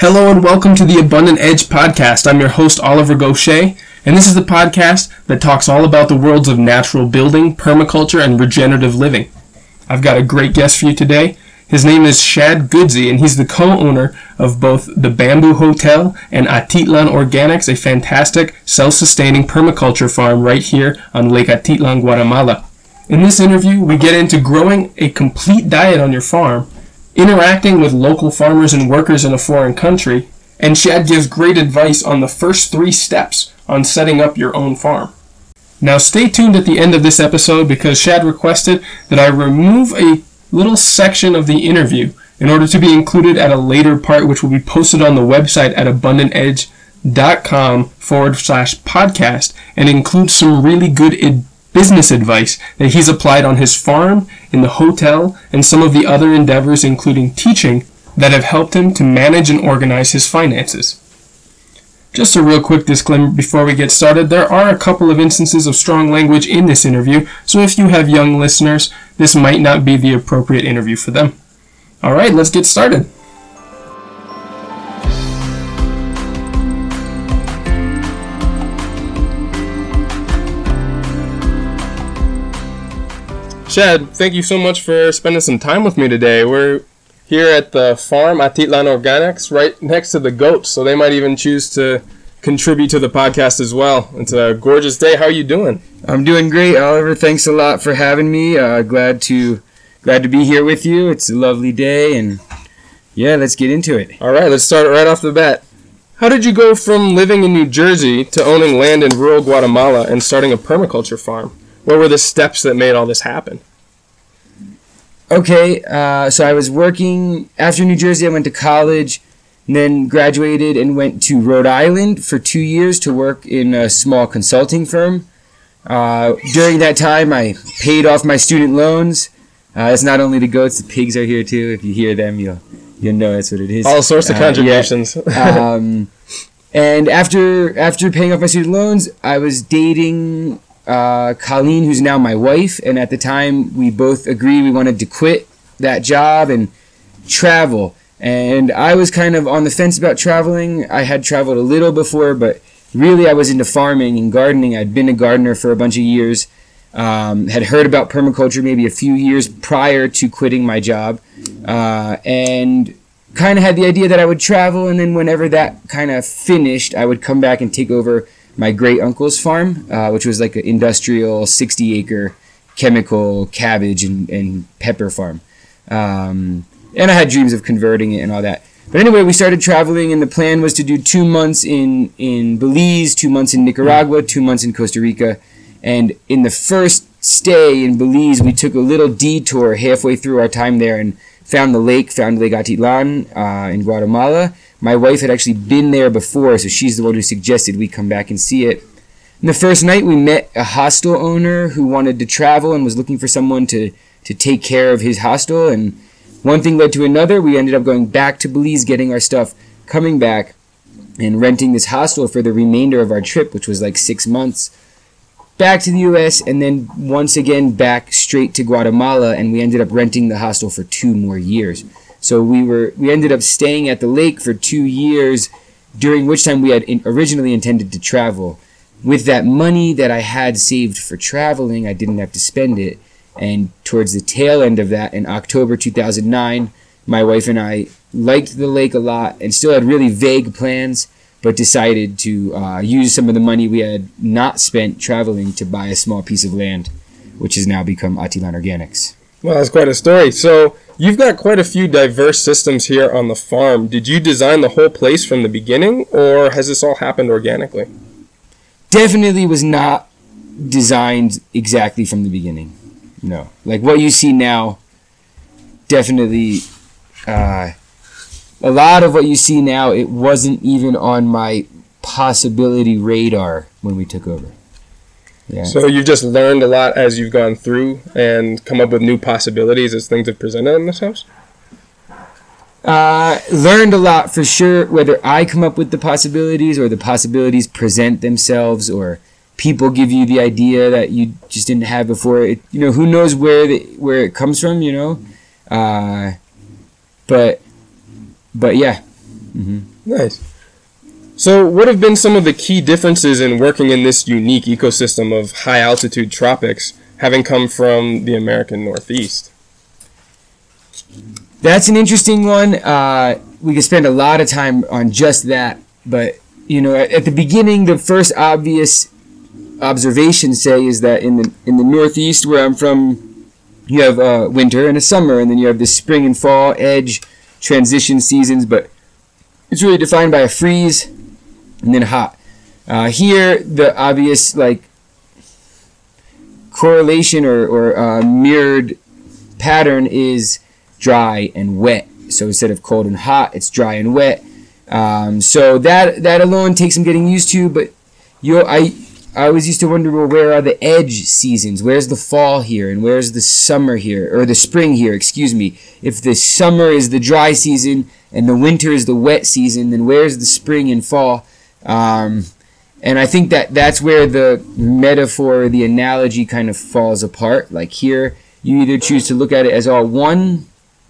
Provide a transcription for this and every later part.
Hello and welcome to the Abundant Edge podcast. I'm your host, Oliver Goshey, and this is the podcast that talks all about the worlds of natural building, permaculture, and regenerative living. I've got a great guest for you today. His name is Shad Qudsi, and he's the co-owner of both the Bamboo Hotel and Atitlan Organics, a fantastic self-sustaining permaculture farm right here on Lake Atitlan, Guatemala. In this interview, we get into growing a complete diet on your farm, interacting with local farmers and workers in a foreign country, and Shad gives great advice on the first three steps on setting up your own farm. Now stay tuned at the end of this episode because Shad requested that I remove a little section of the interview in order to be included at a later part which will be posted on the website at abundantedge.com forward slash podcast and include some really good business advice that he's applied on his farm, in the hotel, and some of the other endeavors, including teaching, that have helped him to manage and organize his finances. Just a real quick disclaimer before we get started there are a couple of instances of strong language in this interview, so if you have young listeners, this might not be the appropriate interview for them. Alright, let's get started. Shad, thank you so much for spending some time with me today. We're here at the farm Atitlan Organics, right next to the goats, so they might even choose to contribute to the podcast as well. It's a gorgeous day. How are you doing? I'm doing great, Oliver. Thanks a lot for having me. Uh, glad to glad to be here with you. It's a lovely day, and yeah, let's get into it. All right, let's start right off the bat. How did you go from living in New Jersey to owning land in rural Guatemala and starting a permaculture farm? What were the steps that made all this happen? Okay, uh, so I was working after New Jersey. I went to college, and then graduated and went to Rhode Island for two years to work in a small consulting firm. Uh, during that time, I paid off my student loans. Uh, it's not only the goats; the pigs are here too. If you hear them, you'll you'll know that's what it is. All sorts of Uh, contributions. yeah. um, and after after paying off my student loans, I was dating uh, Colleen, who's now my wife. And at the time, we both agreed we wanted to quit that job and travel. And I was kind of on the fence about traveling. I had traveled a little before, but really I was into farming and gardening. I'd been a gardener for a bunch of years. Um, had heard about permaculture maybe a few years prior to quitting my job, uh, and kind of had the idea that I would travel, and then whenever that kind of finished, I would come back and take over my great uncle's farm, uh, which was like an industrial 60 acre chemical cabbage and, and pepper farm. Um, and I had dreams of converting it and all that. But anyway, we started traveling, and the plan was to do two months in, in Belize, two months in Nicaragua, two months in Costa Rica. And in the first stay in Belize, we took a little detour halfway through our time there and found the lake, found Lake Atitlan uh, in Guatemala. My wife had actually been there before, so she's the one who suggested we come back and see it. And the first night, we met a hostel owner who wanted to travel and was looking for someone to, to take care of his hostel. And one thing led to another. We ended up going back to Belize, getting our stuff, coming back, and renting this hostel for the remainder of our trip, which was like six months. Back to the US, and then once again back straight to Guatemala, and we ended up renting the hostel for two more years. So we were we ended up staying at the lake for two years, during which time we had in, originally intended to travel. With that money that I had saved for traveling, I didn't have to spend it. And towards the tail end of that, in October 2009, my wife and I liked the lake a lot and still had really vague plans, but decided to uh, use some of the money we had not spent traveling to buy a small piece of land, which has now become Atitlan Organics. Well, that's quite a story. So, you've got quite a few diverse systems here on the farm. Did you design the whole place from the beginning, or has this all happened organically? definitely was not designed exactly from the beginning. No, like what you see now, definitely, uh, a lot of what you see now, it wasn't even on my possibility radar when we took over. Yeah. So, you've just learned a lot as you've gone through and come up with new possibilities as things have presented in this house? Uh, learned a lot for sure. Whether I come up with the possibilities or the possibilities present themselves, or people give you the idea that you just didn't have before. It, you know, who knows where the, where it comes from. You know, uh, but but yeah, Mm-hmm. Nice. So, what have been some of the key differences in working in this unique ecosystem of high altitude tropics, having come from the American Northeast? That's an interesting one. Uh, we could spend a lot of time on just that, but you know, at, at the beginning, the first obvious observation say is that in the in the Northeast, where I'm from, you have uh, winter and a summer, and then you have this spring and fall edge transition seasons, but it's really defined by a freeze and then hot. Uh, here, the obvious like correlation or, or uh, mirrored pattern is dry and wet. So instead of cold and hot, it's dry and wet. Um, so that that alone takes some getting used to. But you, I I always used to wonder, well, where are the edge seasons? Where's the fall here, and where's the summer here, or the spring here? Excuse me. If the summer is the dry season and the winter is the wet season, then where's the spring and fall? Um, and I think that that's where the metaphor, the analogy kind of falls apart. Like here, you either choose to look at it as all one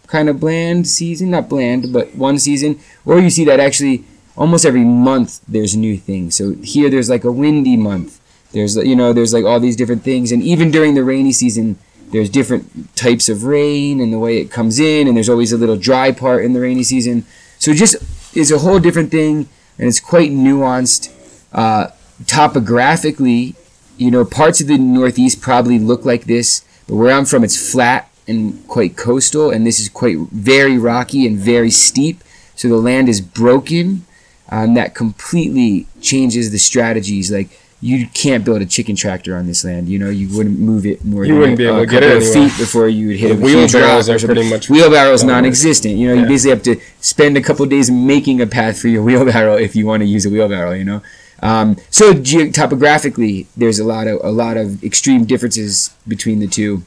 kind of bland season, not bland, but one season, or you see that actually almost every month there's new things. So here there's like a windy month. There's you know there's like all these different things, and even during the rainy season, there's different types of rain and the way it comes in, and there's always a little dry part in the rainy season. So it just is a whole different thing, and it's quite nuanced. Uh, topographically, you know, parts of the Northeast probably look like this, but where I'm from, it's flat and quite coastal, and this is quite very rocky and very steep. So the land is broken. Um, that completely changes the strategies. Like you can't build a chicken tractor on this land. You know, you wouldn't move it more You than wouldn't be a, able to get couple it of anywhere. feet before you would hit The a wheelbarrows are pretty much wheelbarrows non-existent. You know, you basically have to spend a couple days making a path for your wheelbarrow if you want to use a wheelbarrow. You know. Um, so ge- topographically, there's a lot of a lot of extreme differences between the two,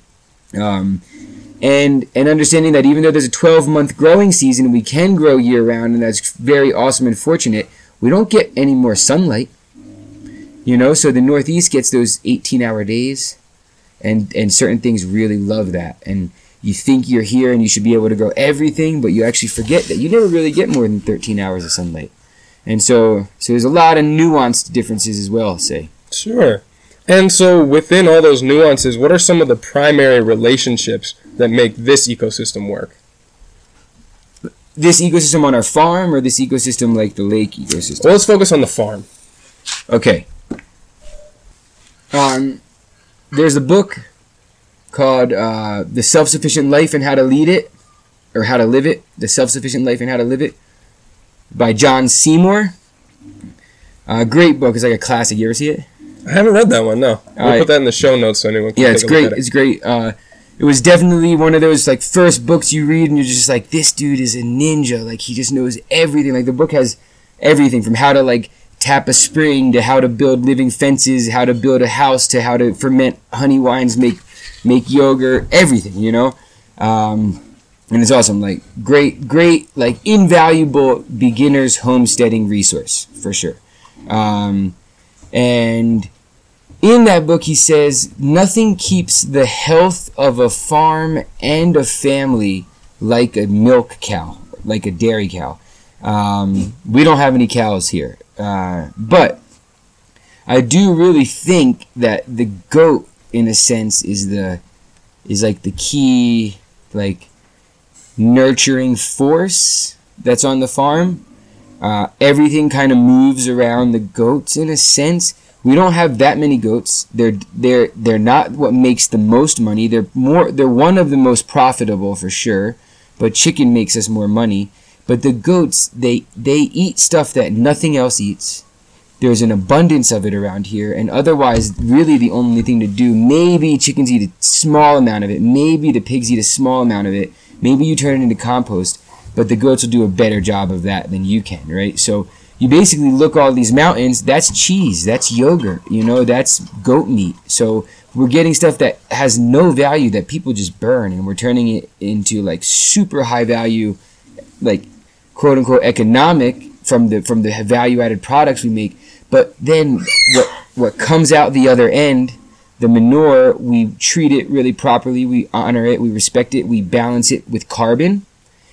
um, and and understanding that even though there's a 12 month growing season, we can grow year round, and that's very awesome and fortunate. We don't get any more sunlight, you know. So the Northeast gets those 18 hour days, and and certain things really love that. And you think you're here and you should be able to grow everything, but you actually forget that you never really get more than 13 hours of sunlight. And so, so there's a lot of nuanced differences as well. Say, Sure. And so, within all those nuances, what are some of the primary relationships that make this ecosystem work? this ecosystem on our farm or this ecosystem like the lake ecosystem? Well, let's focus on the farm. Okay. Um, there's a book called uh, "The Self-Sufficient Life and How to Lead It," or "How to Live It." The Self-Sufficient Life and How to Live It by John Seymour. Uh, great book. It's like a classic. You ever see it? I haven't read that one. No, we'll Alright. put that in the show notes so anyone can Yeah, take it's a look great. at it. It's great. Uh, it was definitely one of those like first books you read and you're just like, this dude is a ninja. Like he just knows everything. Like the book has everything from how to like tap a spring to how to build living fences, how to build a house to how to ferment honey wines, make make yogurt, everything. You know. Um, and it's awesome. Like great, great, like invaluable beginner's homesteading resource for sure. Um, and in that book, he says nothing keeps the health of a farm and a family like a milk cow, like a dairy cow. Um, we don't have any cows here, uh, but I do really think that the goat, in a sense, is the is like the key, like nurturing force that's on the farm. Uh, everything kind of moves around the goats in a sense. We don't have that many goats. They're they're they're not what makes the most money. They're more they're one of the most profitable for sure. But chicken makes us more money. But the goats they they eat stuff that nothing else eats. There's an abundance of it around here, and otherwise, really the only thing to do. Maybe chickens eat a small amount of it. Maybe the pigs eat a small amount of it. Maybe you turn it into compost but the goats will do a better job of that than you can, right? So you basically look all these mountains, that's cheese, that's yogurt, you know, that's goat meat. So we're getting stuff that has no value that people just burn and we're turning it into like super high value like quote unquote economic from the from the value added products we make. But then what what comes out the other end the manure, we treat it really properly, we honor it, we respect it, we balance it with carbon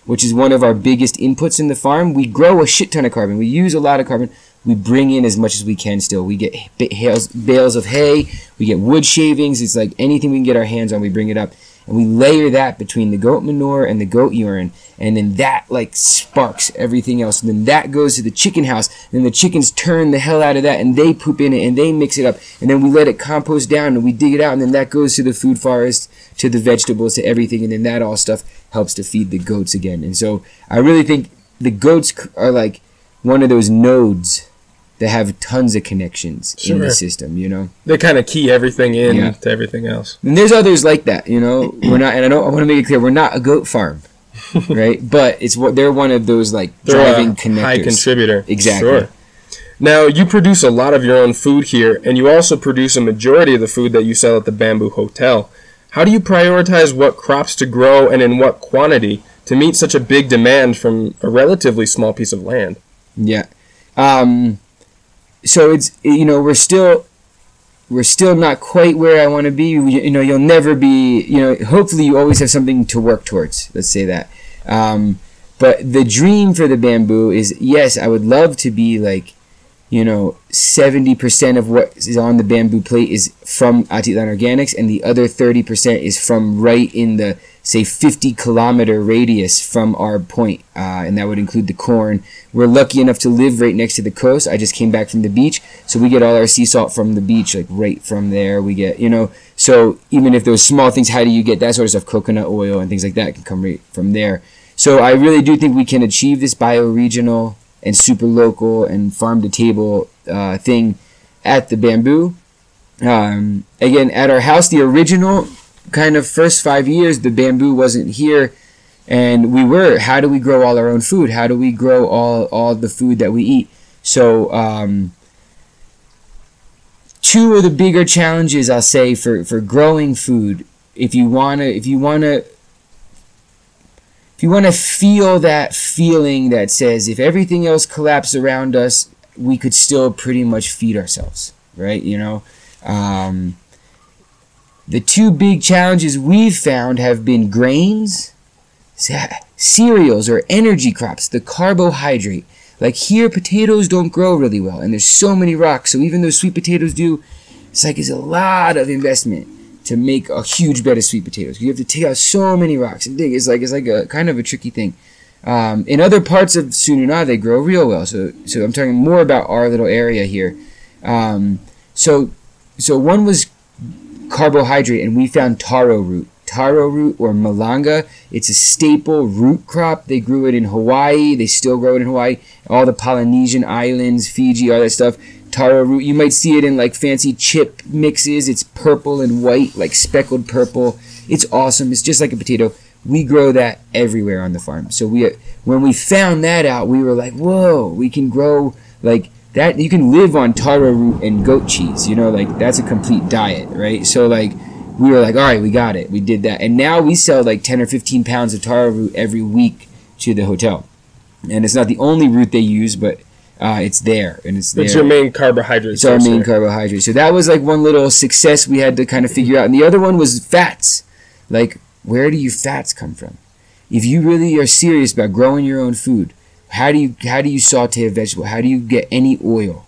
which is one of our biggest inputs in the farm, we grow a shit ton of carbon. We use a lot of carbon. We bring in as much as we can still. We get bales, bales of hay, we get wood shavings. It's like anything we can get our hands on, we bring it up. And we layer that between the goat manure and the goat urine. And then that like sparks everything else. And then that goes to the chicken house. And the chickens turn the hell out of that and they poop in it and they mix it up. And then we let it compost down and we dig it out. And then that goes to the food forest to the vegetables to everything. And then that all stuff helps to feed the goats again and so i really think the goats are like one of those nodes that have tons of connections sure. in the system, you know. They kind of key everything in yeah. to everything else. And there's others like that, you know. We're not, and I don't. I want to make it clear, we're not a goat farm, right? But it's what they're one of those like they're driving connectors. High contributor. Exactly. Sure. Now you produce a lot of your own food here, and you also produce a majority of the food that you sell at the Bamboo Hotel. How do you prioritize what crops to grow and in what quantity to meet such a big demand from a relatively small piece of land? Yeah. Um, so it's you know we're still we're still not quite where I want to be. You know, you'll never be. You know, hopefully you always have something to work towards. Let's say that. Um, but the dream for the bamboo is yes, I would love to be like you know, 70% of what is on the bamboo plate is from Atitlan Organics, and the other 30% is from right in the, say, 50 kilometer radius from our point, uh, and that would include the corn. We're lucky enough to live right next to the coast. I just came back from the beach, so we get all our sea salt from the beach, like right from there. We get, you know, so even if those small things, how do you get that sort of stuff? Coconut oil and things like that can come right from there. So I really do think we can achieve this bioregional and super local and farm to table uh, thing at the bamboo. Um, again, at our house, the original kind of first five years, the bamboo wasn't here, and we were. How do we grow all our own food? How do we grow all all the food that we eat? So. Um, two of the bigger challenges I'll say for, for growing food if you wanna if you wanna if you want to feel that feeling that says if everything else collapsed around us, we could still pretty much feed ourselves, right? You know, um, the two big challenges we've found have been grains, cereals, or energy crops, the carbohydrate. Like here, potatoes don't grow really well, and there's so many rocks. So even though sweet potatoes do, it's like it's a lot of investment to make a huge bed of sweet potatoes. You have to take out so many rocks and dig. It's like it's like a kind of a tricky thing. Um, in other parts of Tzununa, they grow real well. So so I'm talking more about our little area here. Um, so so one was carbohydrate, and we found taro root. Taro root or malanga. It's a staple root crop. They grew it in Hawaii. They still grow it in Hawaii. All the Polynesian islands, Fiji, all that stuff taro root. You might see it in like fancy chip mixes. It's purple and white, like speckled purple. It's awesome. It's just like a potato. We grow that everywhere on the farm. So we, when we found that out, we were like, whoa, we can grow like that. You can live on taro root and goat cheese. You know, like that's a complete diet, right? So like we were like, all right, we got it. We did that, and now we sell like ten or fifteen pounds of taro root every week to the hotel. And it's not the only root they use, but uh, it's there and it's there. It's your main carbohydrate. It's our main carbohydrate. So that was like one little success we had to kind of figure out. And the other one was fats. Like, where do your fats come from? If you really are serious about growing your own food, how do you how do you saute a vegetable? How do you get any oil?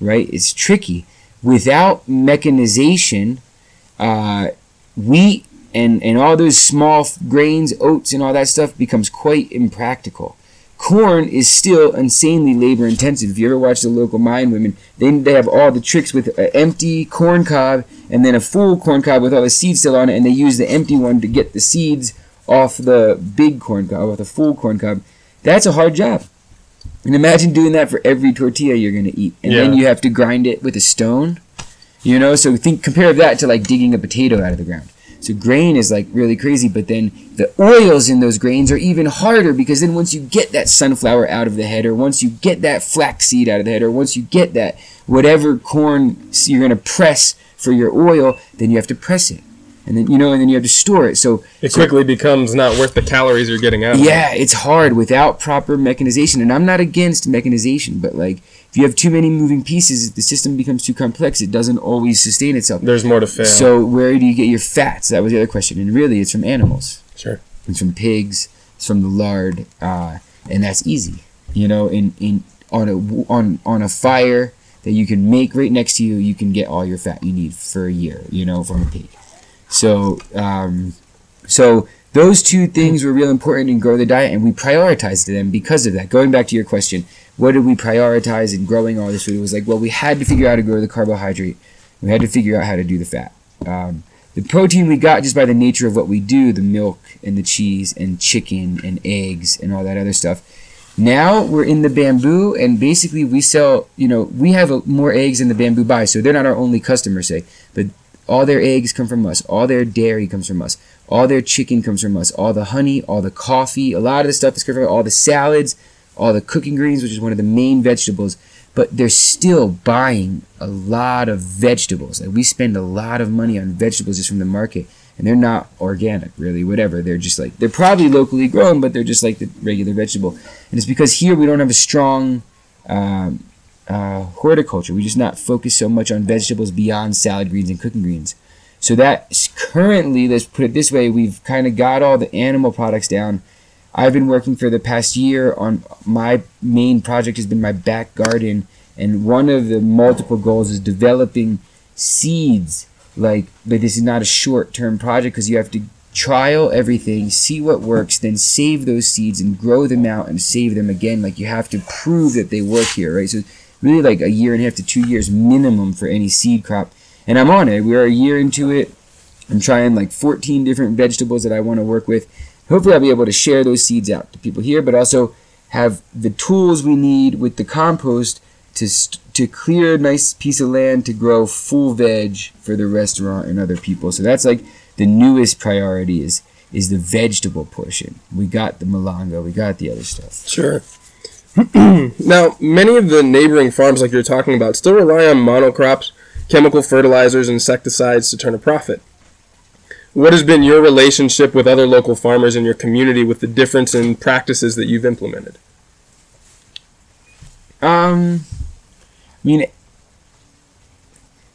Right? It's tricky. Without mechanization, uh, wheat and, and all those small grains, oats, and all that stuff becomes quite impractical corn is still insanely labor intensive. If you ever watch the local mine women, they, they have all the tricks with an empty corn cob and then a full corn cob with all the seeds still on it, and they use the empty one to get the seeds off the big corn cob with the full corn cob. That's a hard job. And imagine doing that for every tortilla you're going to eat. And yeah. then you have to grind it with a stone. You know, so think compare that to like digging a potato out of the ground. So grain is like really crazy, but then the oils in those grains are even harder because then once you get that sunflower out of the header, once you get that flaxseed out of the header, once you get that whatever corn you're going to press for your oil, then you have to press it. And then you know, and then you have to store it. So it so, quickly becomes not worth the calories you're getting out. Yeah, it's hard without proper mechanization. And I'm not against mechanization, but like if you have too many moving pieces, the system becomes too complex. It doesn't always sustain itself. There's more to fail. So where do you get your fats? That was the other question. And really, it's from animals. Sure. It's from pigs, It's from the lard, uh, and that's easy. You know, in in on a on on a fire that you can make right next to you, you can get all your fat you need for a year. You know, from a pig. So um, so those two things were real important in grow the diet, and we prioritized them because of that. Going back to your question, what did we prioritize in growing all this food? It was like, well, we had to figure out how to grow the carbohydrate. We had to figure out how to do the fat. Um, the protein we got just by the nature of what we do, the milk and the cheese and chicken and eggs and all that other stuff. Now we're in the bamboo, and basically we sell. You know, we have a, more eggs than the bamboo buys, so they're not our only customer, say, but all their eggs come from us. All their dairy comes from us. All their chicken comes from us. All the honey, all the coffee, a lot of the stuff is coming from all the salads, all the cooking greens, which is one of the main vegetables. But they're still buying a lot of vegetables. Like we spend a lot of money on vegetables just from the market, and they're not organic, really. Whatever. They're just like they're probably locally grown, but they're just like the regular vegetable. And it's because here we don't have a strong um, uh, horticulture. We just not focus so much on vegetables beyond salad greens and cooking greens. So that currently, let's put it this way, we've kind of got all the animal products down. I've been working for the past year on my main project has been my back garden, and one of the multiple goals is developing seeds. Like, but this is not a short-term project because you have to trial everything, see what works, then save those seeds and grow them out and save them again. Like you have to prove that they work here, right? So really like a year and a half to two years minimum for any seed crop. And I'm on it. We're a year into it. I'm trying like 14 different vegetables that I want to work with. Hopefully, I'll be able to share those seeds out to people here, but also have the tools we need with the compost to st- to clear a nice piece of land to grow full veg for the restaurant and other people. So that's like the newest priority is is the vegetable portion. We got the malanga, we got the other stuff. Sure. now, many of the neighboring farms, like you're talking about, still rely on monocrops, chemical fertilizers, insecticides to turn a profit. What has been your relationship with other local farmers in your community with the difference in practices that you've implemented? Um, I mean,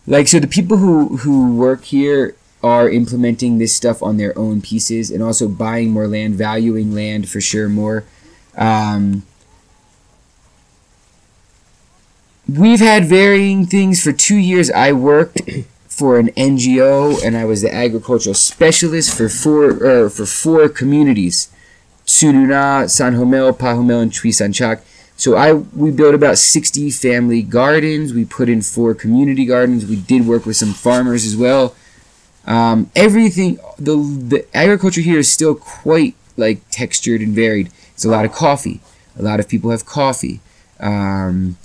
like, so the people who, who work here are implementing this stuff on their own pieces and also buying more land, valuing land for sure more. Um, we've had varying things for two years. I worked for an NGO and I was the agricultural specialist for four uh, for four communities: Tzununa, San Homel, Pahomel, and Chuisanchac. So I we built about 60 family gardens. We put in four community gardens. We did work with some farmers as well. Um, everything the the agriculture here is still quite like textured and varied. It's a lot of coffee. A lot of people have coffee. Um,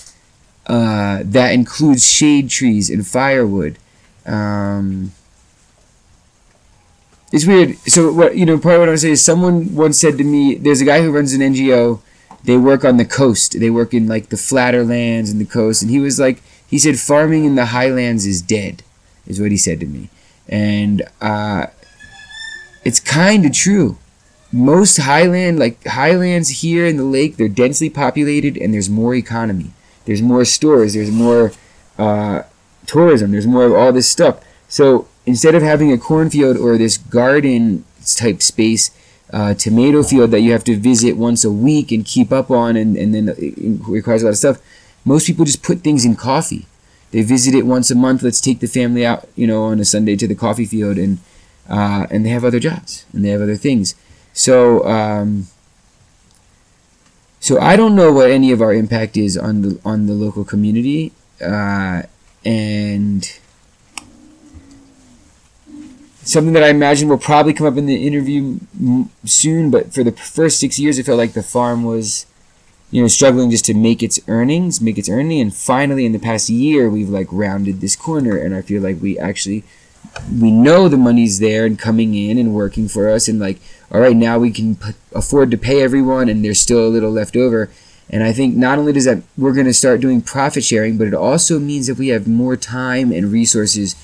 uh, that includes shade trees and firewood. Um, it's weird. So what you know, part of what I say is someone once said to me, "There's a guy who runs an NGO. They work on the coast. They work in like the flatter lands and the coast." And he was like, he said, "Farming in the highlands is dead," is what he said to me, and uh, it's kind of true. Most highland, like highlands here in the lake, they're densely populated and there's more economy. There's more stores. There's more uh, tourism. There's more of all this stuff. So instead of having a cornfield or this garden type space, uh, tomato field that you have to visit once a week and keep up on, and, and then it requires a lot of stuff. Most people just put things in coffee. They visit it once a month. Let's take the family out, you know, on a Sunday to the coffee field, and uh, and they have other jobs and they have other things. So um, so I don't know what any of our impact is on the on the local community, uh, and something that I imagine will probably come up in the interview soon. But for the first six years, it felt like the farm was, you know, struggling just to make its earnings, make its earning, and finally, in the past year, we've like rounded this corner, and I feel like we actually we know the money's there and coming in and working for us. And like all right now we can p- afford to pay everyone and there's still a little left over and i think not only does that we're going to start doing profit sharing but it also means that we have more time and resources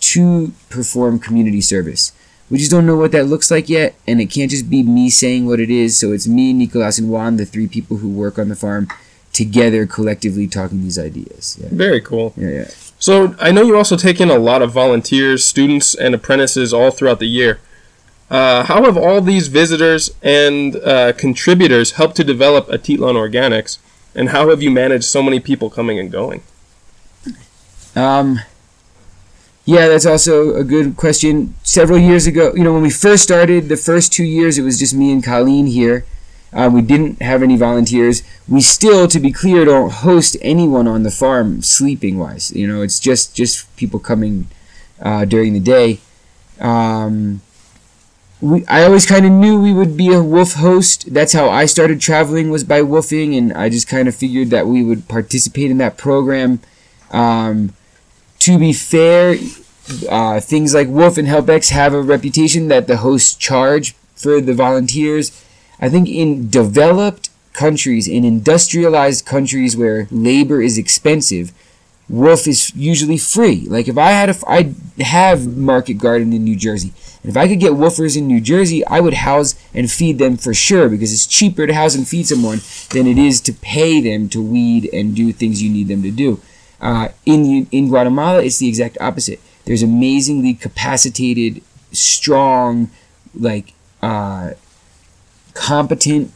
to perform community service we just don't know what that looks like yet and it can't just be me saying what it is so it's me nicolas and juan the three people who work on the farm together collectively talking these ideas yeah. Very cool. yeah yeah So I know you also take in a lot of volunteers, students, and apprentices all throughout the year. Uh, how have all these visitors and uh, contributors helped to develop Atitlan Organics, and how have you managed so many people coming and going? Um, yeah, that's also a good question. Several years ago, you know, when we first started, the first two years, it was just me and Colleen here. Uh, we didn't have any volunteers. We still, to be clear, don't host anyone on the farm sleeping wise. You know, it's just just people coming uh, during the day. Um, we, I always kind of knew we would be a WWOOF host. That's how I started traveling was by WWOOFing, and I just kind of figured that we would participate in that program. Um, to be fair, uh, things like WWOOF and HelpX have a reputation that the hosts charge for the volunteers. I think in developed countries, in industrialized countries where labor is expensive, WWOOF is usually free. Like if I had a, I have Market Garden in New Jersey. If I could get WWOOFers in New Jersey, I would house and feed them for sure because it's cheaper to house and feed someone than it is to pay them to weed and do things you need them to do. Uh, in in Guatemala, it's the exact opposite. There's amazingly capacitated, strong, like uh, competent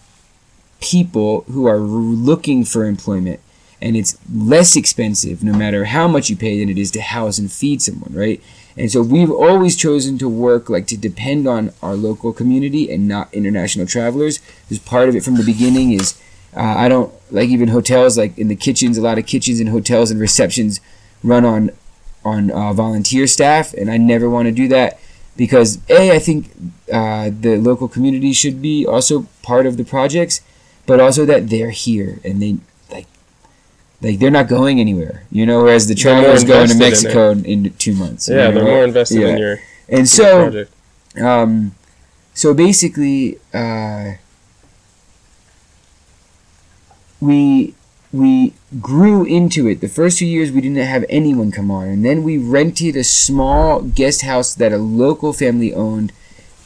people who are looking for employment, and it's less expensive, no matter how much you pay, than it is to house and feed someone, right? And so we've always chosen to work like to depend on our local community and not international travelers. Because part of it from the beginning is uh, I don't like even hotels like in the kitchens. A lot of kitchens and hotels and receptions run on on uh, volunteer staff, and I never want to do that because a I think uh, the local community should be also part of the projects, but also that they're here and they like they're not going anywhere, you know. Whereas the travelers going to Mexico in, in, two months. Yeah, you know? they're more invested yeah. in your and so um, so basically. Uh, we we grew into it. The first two years we didn't have anyone come on, and then we rented a small guest house that a local family owned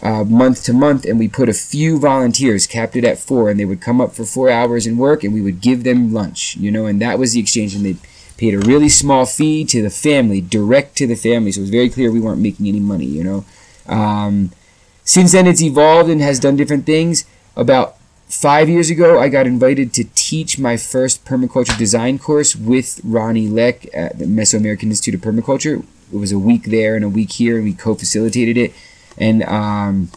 uh, month to month, and we put a few volunteers, capped it at four, and they would come up for four hours and work, and we would give them lunch, you know, and that was the exchange, and they paid a really small fee to the family, direct to the family, so it was very clear we weren't making any money, you know. Um, since then, it's evolved and has done different things. About five years ago, I got invited to teach my first permaculture design course with Rony Lec at the Mesoamerican Institute of Permaculture. It was a week there and a week here, and we co-facilitated it. And um,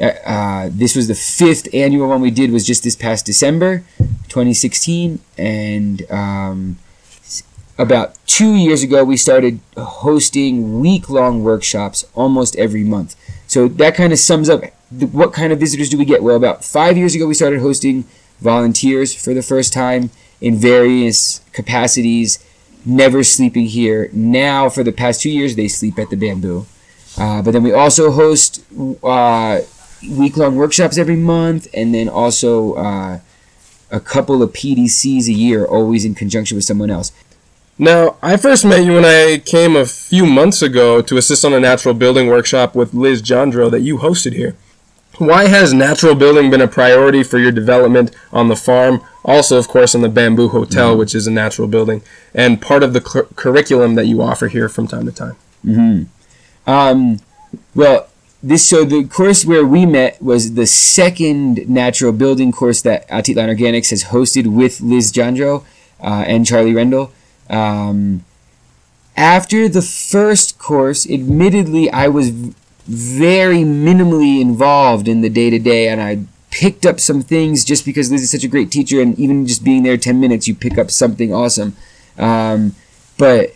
uh, uh this was the fifth annual one we did. Was just this past December, 2016, and um, about two years ago, we started hosting week-long workshops almost every month. So that kind of sums up what kind of visitors do we get? Well, about five years ago, we started hosting volunteers for the first time in various capacities, never sleeping here. Now, for the past two years, they sleep at the bamboo. Uh, but then we also host uh, week long workshops every month, and then also uh, a couple of PDCs a year, always in conjunction with someone else. Now, I first met you when I came a few months ago to assist on a natural building workshop with Liz Johndrow that you hosted here. Why has natural building been a priority for your development on the farm? Also, of course, in the Bamboo Hotel, mm-hmm. which is a natural building, and part of the cur- curriculum that you offer here from time to time. Mm-hmm. Um, well, this so the course where we met was the second natural building course that Atitlan Organics has hosted with Liz Johndrow uh, and Charlie Rendall. Um, after the first course, admittedly, I was very minimally involved in the day to day, and I picked up some things just because Liz is such a great teacher, and even just being there 10 minutes, you pick up something awesome. Um, but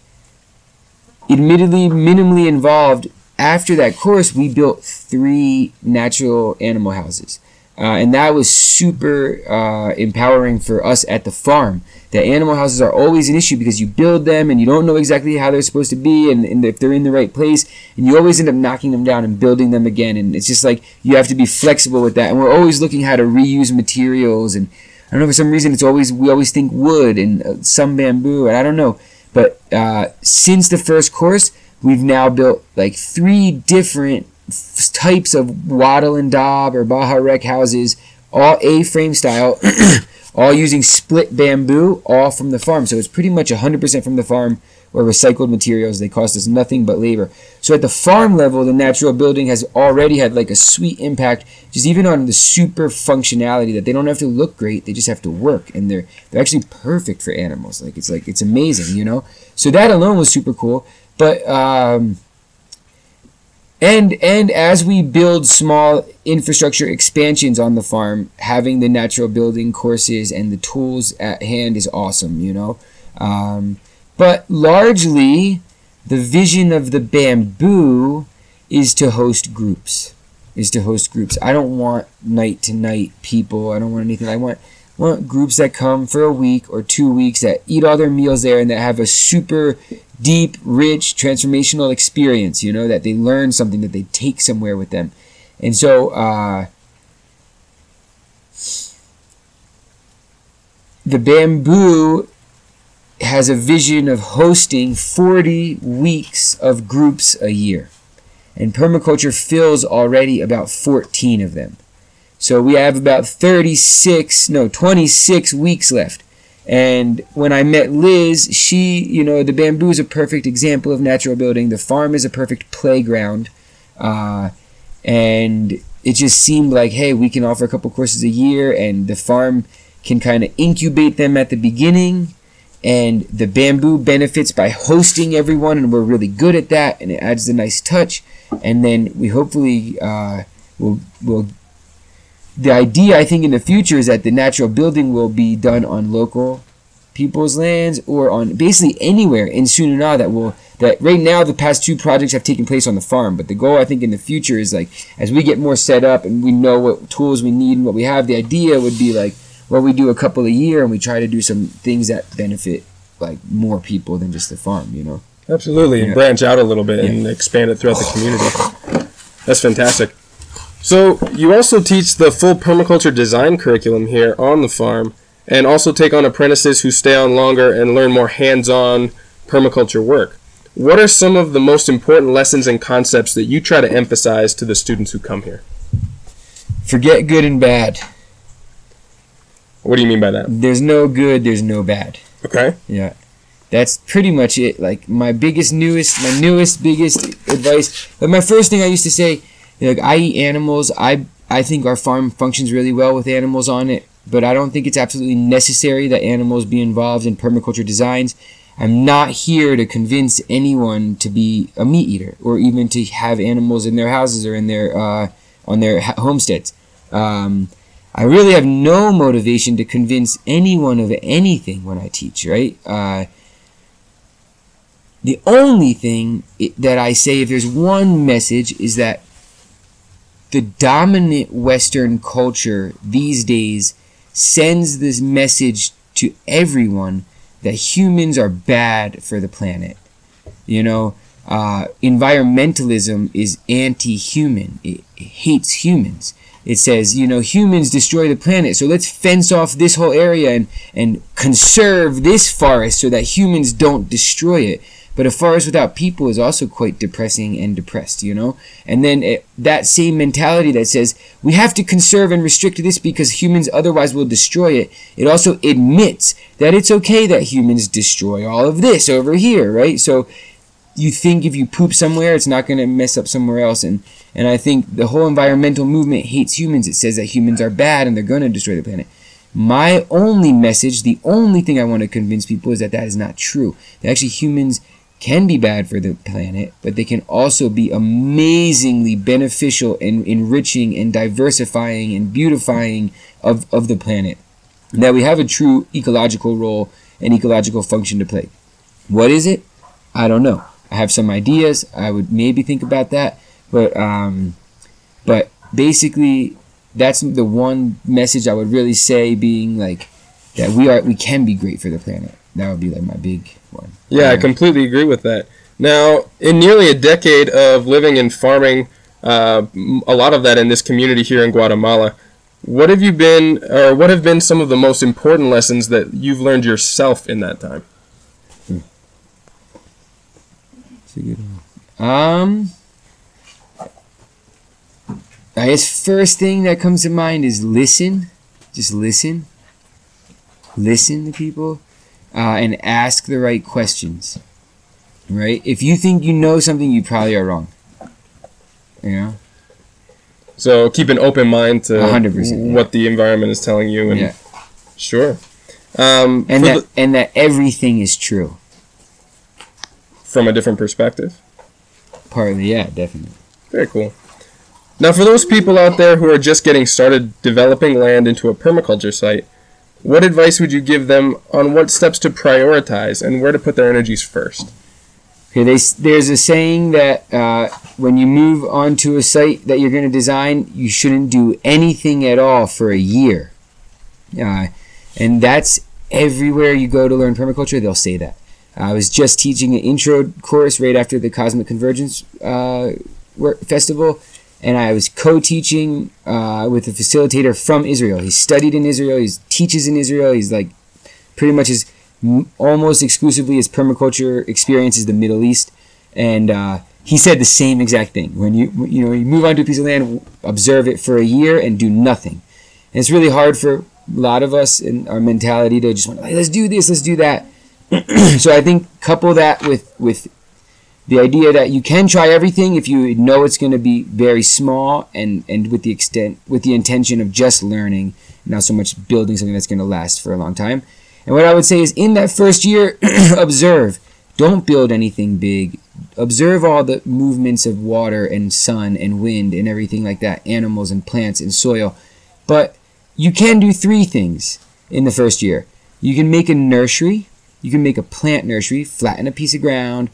admittedly, minimally involved, after that course, we built three natural animal houses. Uh, and that was super uh, empowering for us at the farm. The animal houses are always an issue because you build them and you don't know exactly how they're supposed to be and, and if they're in the right place, and you always end up knocking them down and building them again. And it's just like you have to be flexible with that. And we're always looking how to reuse materials. And I don't know for some reason it's always we always think wood and uh, some bamboo, and I don't know. But uh, since the first course, we've now built like three different types of wattle and daub or bajareke houses, all A-frame style, all using split bamboo, all from the farm. So it's pretty much 100% from the farm or recycled materials. They cost us nothing but labor. So at the farm level, the natural building has already had like a sweet impact, just even on the super functionality that they don't have to look great, they just have to work, and they're they're actually perfect for animals. Like it's like it's amazing, you know. So that alone was super cool. But um, and and as we build small infrastructure expansions on the farm, having the natural building courses and the tools at hand is awesome, you know. Um, but largely, the vision of the bamboo is to host groups. Is to host groups. I don't want night to night people. I don't want anything. I want want groups that come for a week or two weeks that eat all their meals there and that have a super deep, rich, transformational experience. You know that they learn something that they take somewhere with them, and so. Uh, the bamboo has a vision of hosting 40 weeks of groups a year. And permaculture fills already about 14 of them. So we have about 36, no, 26 weeks left. And when I met Liz, she, you know, the bamboo is a perfect example of natural building. The farm is a perfect playground. Uh, and it just seemed like, hey, we can offer a couple courses a year, and the farm can kind of incubate them at the beginning and the bamboo benefits by hosting everyone and we're really good at that and it adds the nice touch. And then we hopefully uh, will will the idea i think in the future is that the natural building will be done on local people's lands or on basically anywhere in Tzununa that will that right now the past two projects have taken place on the farm. But the goal i think in the future is like as we get more set up and we know what tools we need and what we have the idea would be like well, we do a couple a year and we try to do some things that benefit like more people than just the farm, you know. Absolutely, and branch out a little bit yeah. and expand it throughout the community. That's fantastic. So you also teach the full permaculture design curriculum here on the farm, and also take on apprentices who stay on longer and learn more hands-on permaculture work. What are some of the most important lessons and concepts that you try to emphasize to the students who come here? Forget good and bad. What do you mean by that? There's no good, there's no bad. Okay. Yeah. That's pretty much it. Like my biggest, newest, my newest, biggest advice. But my first thing I used to say, like I eat animals. I I think our farm functions really well with animals on it, but I don't think it's absolutely necessary that animals be involved in permaculture designs. I'm not here to convince anyone to be a meat eater or even to have animals in their houses or in their uh, on their homesteads. Um, I really have no motivation to convince anyone of anything when I teach, right? Uh, the only thing that I say, if there's one message, is that the dominant Western culture these days sends this message to everyone that humans are bad for the planet. You know, uh, environmentalism is anti human, it, it hates humans it says, you know, humans destroy the planet, so let's fence off this whole area and, and conserve this forest so that humans don't destroy it. But a forest without people is also quite depressing and depressed, you know? And then it, that same mentality that says we have to conserve and restrict this because humans otherwise will destroy it, it also admits that it's okay that humans destroy all of this over here, right? So you think if you poop somewhere, it's not going to mess up somewhere else. And, and I think the whole environmental movement hates humans. It says that humans are bad and they're going to destroy the planet. My only message, the only thing I want to convince people is that that is not true. That actually humans can be bad for the planet, but they can also be amazingly beneficial and enriching and diversifying and beautifying of, of the planet. that we have a true ecological role and ecological function to play. What is it? I don't know. I have some ideas. I would maybe think about that, but um, but basically, that's the one message I would really say, being like that we are we can be great for the planet. That would be like my big one. Yeah, I completely agree with that. Now, in nearly a decade of living and farming, uh, a lot of that in this community here in Guatemala, what have you been, or what have been some of the most important lessons that you've learned yourself in that time? a. Um, I guess first thing that comes to mind is listen. Just listen. listen to people uh, and ask the right questions. Right? If you think you know something, you probably are wrong. You know? So keep an open mind to 100%, what the environment is telling you, and Yeah. sure. Um, And that and that everything is true. from a different perspective. Partly, yeah, definitely. Very cool. Now, for those people out there who are just getting started developing land into a permaculture site, what advice would you give them on what steps to prioritize and where to put their energies first? Okay, they, there's a saying that uh, when you move onto a site that you're going to design, you shouldn't do anything at all for a year. Uh, and that's everywhere you go to learn permaculture, they'll say that. I was just teaching an intro course right after the Cosmic Convergence uh, festival, and I was co-teaching uh, with a facilitator from Israel. He studied in Israel. He teaches in Israel. He's like pretty much his almost exclusively his permaculture experience is the Middle East, and uh, he said the same exact thing. When you you know you move onto a piece of land, observe it for a year and do nothing. And it's really hard for a lot of us in our mentality to just want, like, let's do this, let's do that. so I think couple that with with the idea that you can try everything if you know it's going to be very small and and with the extent with the intention of just learning, not so much building something that's going to last for a long time. And what I would say is in that first year, observe. Don't build anything big. Observe all the movements of water and sun and wind and everything like that, animals and plants and soil. But you can do three things in the first year. You can make a nursery, you can make a plant nursery, flatten a piece of ground,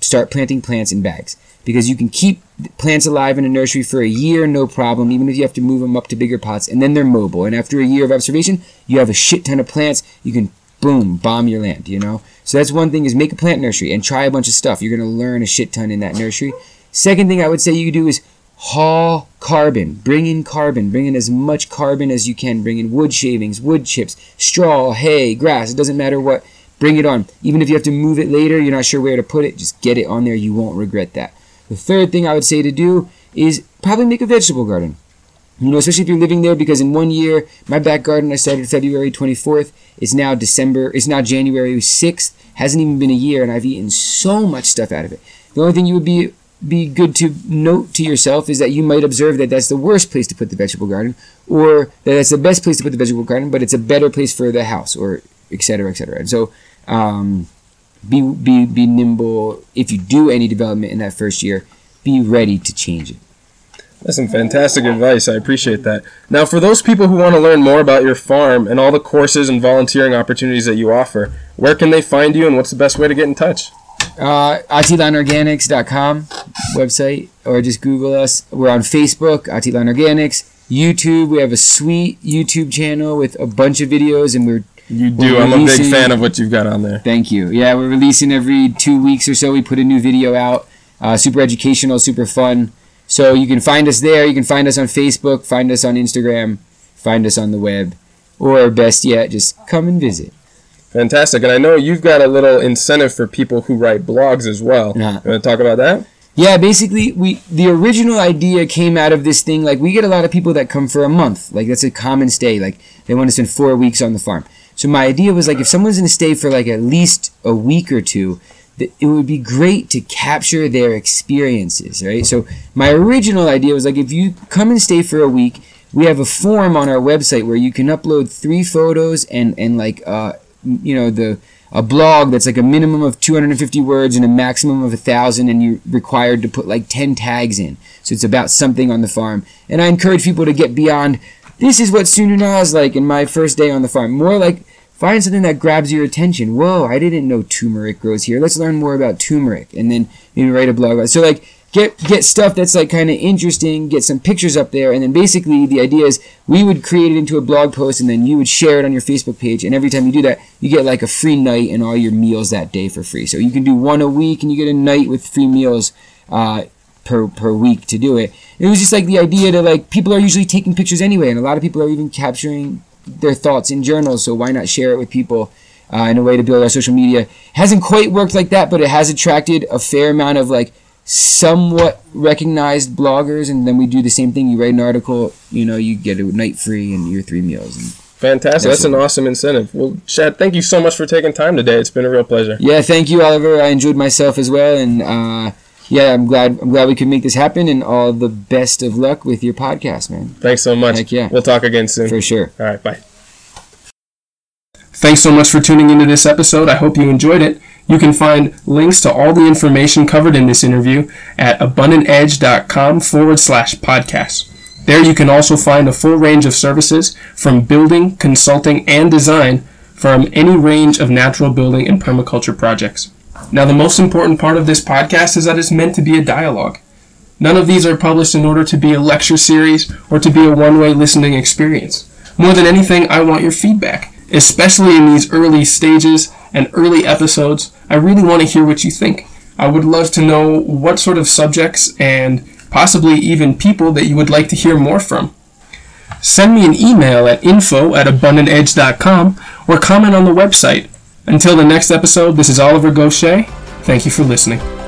start planting plants in bags. Because you can keep plants alive in a nursery for a year, no problem, even if you have to move them up to bigger pots, and then they're mobile. And after a year of observation, you have a shit ton of plants. You can, boom, bomb your land, you know? So that's one thing is make a plant nursery and try a bunch of stuff. You're to learn a shit ton in that nursery. Second thing I would say you do is haul carbon. Bring in carbon. Bring in as much carbon as you can. Bring in wood shavings, wood chips, straw, hay, grass. It doesn't matter what. Bring it on. Even if you have to move it later, you're not sure where to put it, just get it on there. You won't regret that. The third thing I would say to do is probably make a vegetable garden. You know, especially if you're living there, because in one year, my back garden I started February 24th. It's now December. It's now January 6th. Hasn't even been a year, and I've eaten so much stuff out of it. The only thing you would be be good to note to yourself is that you might observe that that's the worst place to put the vegetable garden, or that that's the best place to put the vegetable garden, but it's a better place for the house, or et cetera, et cetera. And so, um, be be be nimble. If you do any development in that first year, be ready to change it. That's some fantastic advice. I appreciate that. Now, for those people who want to learn more about your farm and all the courses and volunteering opportunities that you offer, where can they find you and what's the best way to get in touch? Uh, AtitlanOrganics.com website, or just Google us. We're on Facebook, Atitlan Organics. YouTube, we have a sweet YouTube channel with a bunch of videos, and we're You We're do. I'm a big fan of what you've got on there. Thank you. Yeah, we're releasing every two weeks or so. We put a new video out. Uh, super educational, super fun. So you can find us there. You can find us on Facebook, find us on Instagram, find us on the web, or best yet, just come and visit. Fantastic. And I know you've got a little incentive for people who write blogs as well. Yeah. You want to talk about that? Yeah, basically, we the original idea came out of this thing. Like we get a lot of people that come for a month. Like that's a common stay. Like they want to spend four weeks on the farm. So my idea was like if someone's going to stay for like at least a week or two, that it would be great to capture their experiences, right? So my original idea was like if you come and stay for a week, we have a form on our website where you can upload three photos and and like uh you know the a blog that's like a minimum of 250 words and a maximum of a thousand and you're required to put like 10 tags in. So it's about something on the farm. And i encourage people to get beyond this is what Tzununa is like in my first day on the farm. More like find something that grabs your attention. Whoa i didn't know turmeric grows here. Let's learn more about turmeric and then maybe write a blog about it. so like get get stuff that's like kind of interesting get some pictures up there and then basically the idea is we would create it into a blog post and then you would share it on your facebook page and every time you do that you get like a free night and all your meals that day for free. So you can do one a week and you get a night with free meals uh, per per week to do it. It was just like the idea that like people are usually taking pictures anyway and a lot of people are even capturing their thoughts in journals so why not share it with people uh, in a way to build our social media hasn't quite worked like that but it has attracted a fair amount of like somewhat recognized bloggers and then we do the same thing you write an article you know you get a night free and your three meals and Fantastic. That's an awesome incentive. Well, Shad, thank you so much for taking time today. It's been a real pleasure. Yeah, thank you, Oliver. I enjoyed myself as well, and uh, yeah, I'm glad I'm glad we could make this happen. And all the best of luck with your podcast, man. Thanks so much. Heck yeah. We'll talk again soon. For sure. All right. Bye. Thanks so much for tuning into this episode. I hope you enjoyed it. You can find links to all the information covered in this interview at abundantedge.com forward slash podcast. There you can also find a full range of services from building, consulting, and design from any range of natural building and permaculture projects. Now, the most important part of this podcast is that it's meant to be a dialogue. None of these are published in order to be a lecture series or to be a one way listening experience. More than anything, I want your feedback especially in these early stages and early episodes. I really want to hear what you think. I would love to know what sort of subjects and possibly even people that you would like to hear more from. Send me an email at info at abundantedge.com or comment on the website. Until the next episode, this is Oliver Goshey. Thank you for listening.